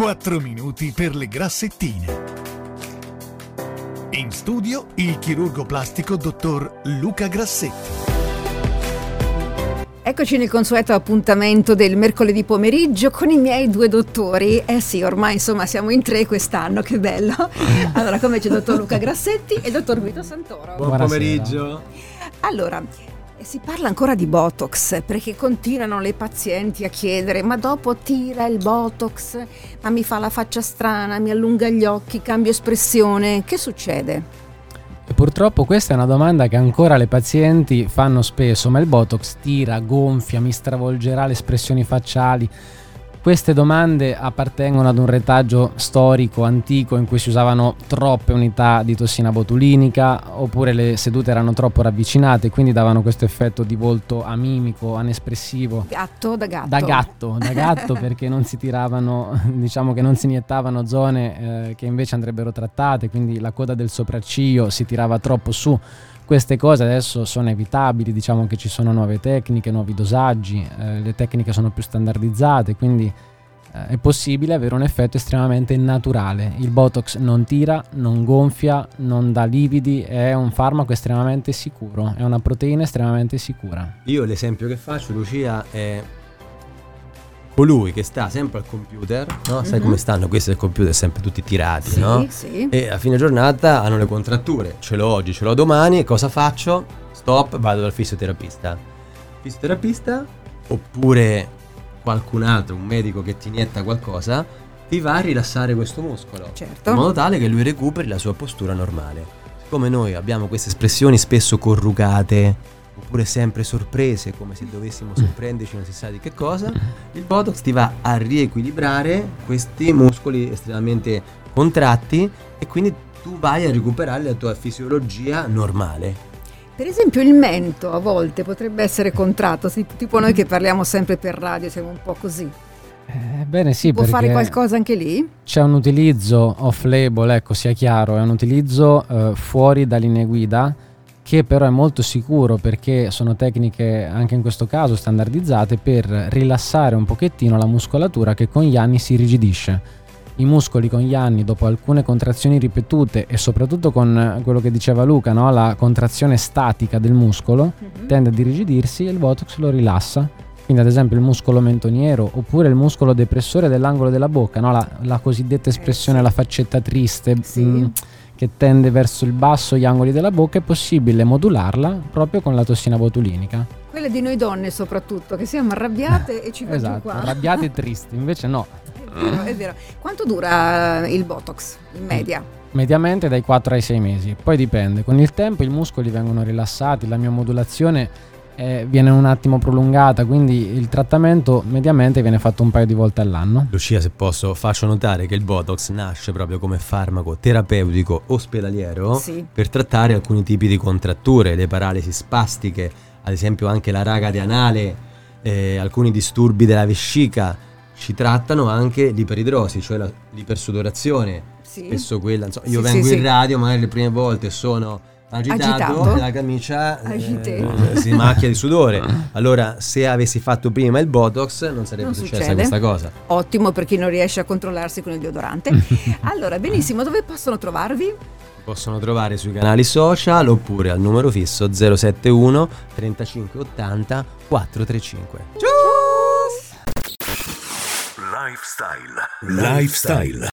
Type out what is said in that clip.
4 minuti per le grassettine. In studio il chirurgo plastico dottor Luca Grassetti. Eccoci nel consueto appuntamento del mercoledì pomeriggio con i miei due dottori. Eh sì, ormai insomma siamo in tre quest'anno, che bello. Allora, come c'è il dottor Luca Grassetti e il dottor Guido Santoro. Buon pomeriggio. Allora, si parla ancora di Botox perché continuano le pazienti a chiedere ma dopo tira il Botox, ma mi fa la faccia strana, mi allunga gli occhi, cambio espressione, che succede? E purtroppo questa è una domanda che ancora le pazienti fanno spesso, ma il Botox tira, gonfia, mi stravolgerà le espressioni facciali? Queste domande appartengono ad un retaggio storico antico in cui si usavano troppe unità di tossina botulinica oppure le sedute erano troppo ravvicinate e quindi davano questo effetto di volto amimico, anespressivo. Gatto da gatto. Da gatto, da gatto perché non si tiravano, diciamo che non si iniettavano zone eh, che invece andrebbero trattate, quindi la coda del sopracciglio si tirava troppo su queste cose adesso sono evitabili, diciamo che ci sono nuove tecniche, nuovi dosaggi, eh, le tecniche sono più standardizzate, quindi eh, è possibile avere un effetto estremamente naturale. Il Botox non tira, non gonfia, non dà lividi, è un farmaco estremamente sicuro, è una proteina estremamente sicura. Io l'esempio che faccio, Lucia, è colui che sta sempre al computer, no? sai mm-hmm. come stanno questi al computer sempre tutti tirati, sì, no? Sì. E a fine giornata hanno le contratture, ce l'ho oggi, ce l'ho domani, cosa faccio? Stop, vado dal fisioterapista. Fisioterapista oppure qualcun altro, un medico che ti inietta qualcosa, ti va a rilassare questo muscolo. Certo. In modo tale che lui recuperi la sua postura normale. Come noi abbiamo queste espressioni spesso corrugate, oppure sempre sorprese, come se dovessimo sorprenderci non si sa di che cosa, il Botox ti va a riequilibrare questi muscoli estremamente contratti e quindi tu vai a recuperare la tua fisiologia normale. Per esempio il mento a volte potrebbe essere contratto, tipo noi che parliamo sempre per radio, siamo un po' così. Eh, bene, sì, Può fare qualcosa anche lì? C'è un utilizzo off-label, ecco, sia chiaro, è un utilizzo eh, fuori da linee guida che però è molto sicuro perché sono tecniche anche in questo caso standardizzate per rilassare un pochettino la muscolatura che con gli anni si rigidisce. I muscoli con gli anni, dopo alcune contrazioni ripetute e soprattutto con quello che diceva Luca, no? la contrazione statica del muscolo, mm-hmm. tende a dirigidirsi e il Botox lo rilassa. Quindi ad esempio il muscolo mentoniero oppure il muscolo depressore dell'angolo della bocca, no? la, la, cosiddetta espressione, eh, sì. la faccetta triste. Sì. Mh, mm, che tende verso il basso gli angoli della bocca è possibile modularla proprio con la tossina botulinica. Quelle di noi donne soprattutto, che siamo arrabbiate e ci esatto, qua. arrabbiate e tristi, invece no. È vero, è vero. Quanto dura il Botox in media? Mediamente dai 4 ai 6 mesi, poi dipende. Con il tempo i muscoli vengono rilassati, la mia modulazione eh, viene un attimo prolungata, quindi il trattamento mediamente viene fatto un paio di volte all'anno. Lucia, se posso, faccio notare che il Botox nasce proprio come farmaco terapeutico ospedaliero sì. per trattare alcuni tipi di contratture, le paralisi spastiche, ad esempio anche la raga anale, eh, alcuni disturbi della vescica. Ci trattano anche l'iperidrosi, cioè la, l'ipersudorazione. Sì. Spesso quella, insomma, io sì, vengo sì, in radio, magari le prime volte sono agitato, agitato. la camicia eh, si macchia di sudore. Allora, se avessi fatto prima il Botox, non sarebbe non successa succede. questa cosa. Ottimo per chi non riesce a controllarsi con il deodorante. allora, benissimo, dove possono trovarvi? Possono trovare sui canali social oppure al numero fisso 071 3580 435. Lifestyle. Lifestyle.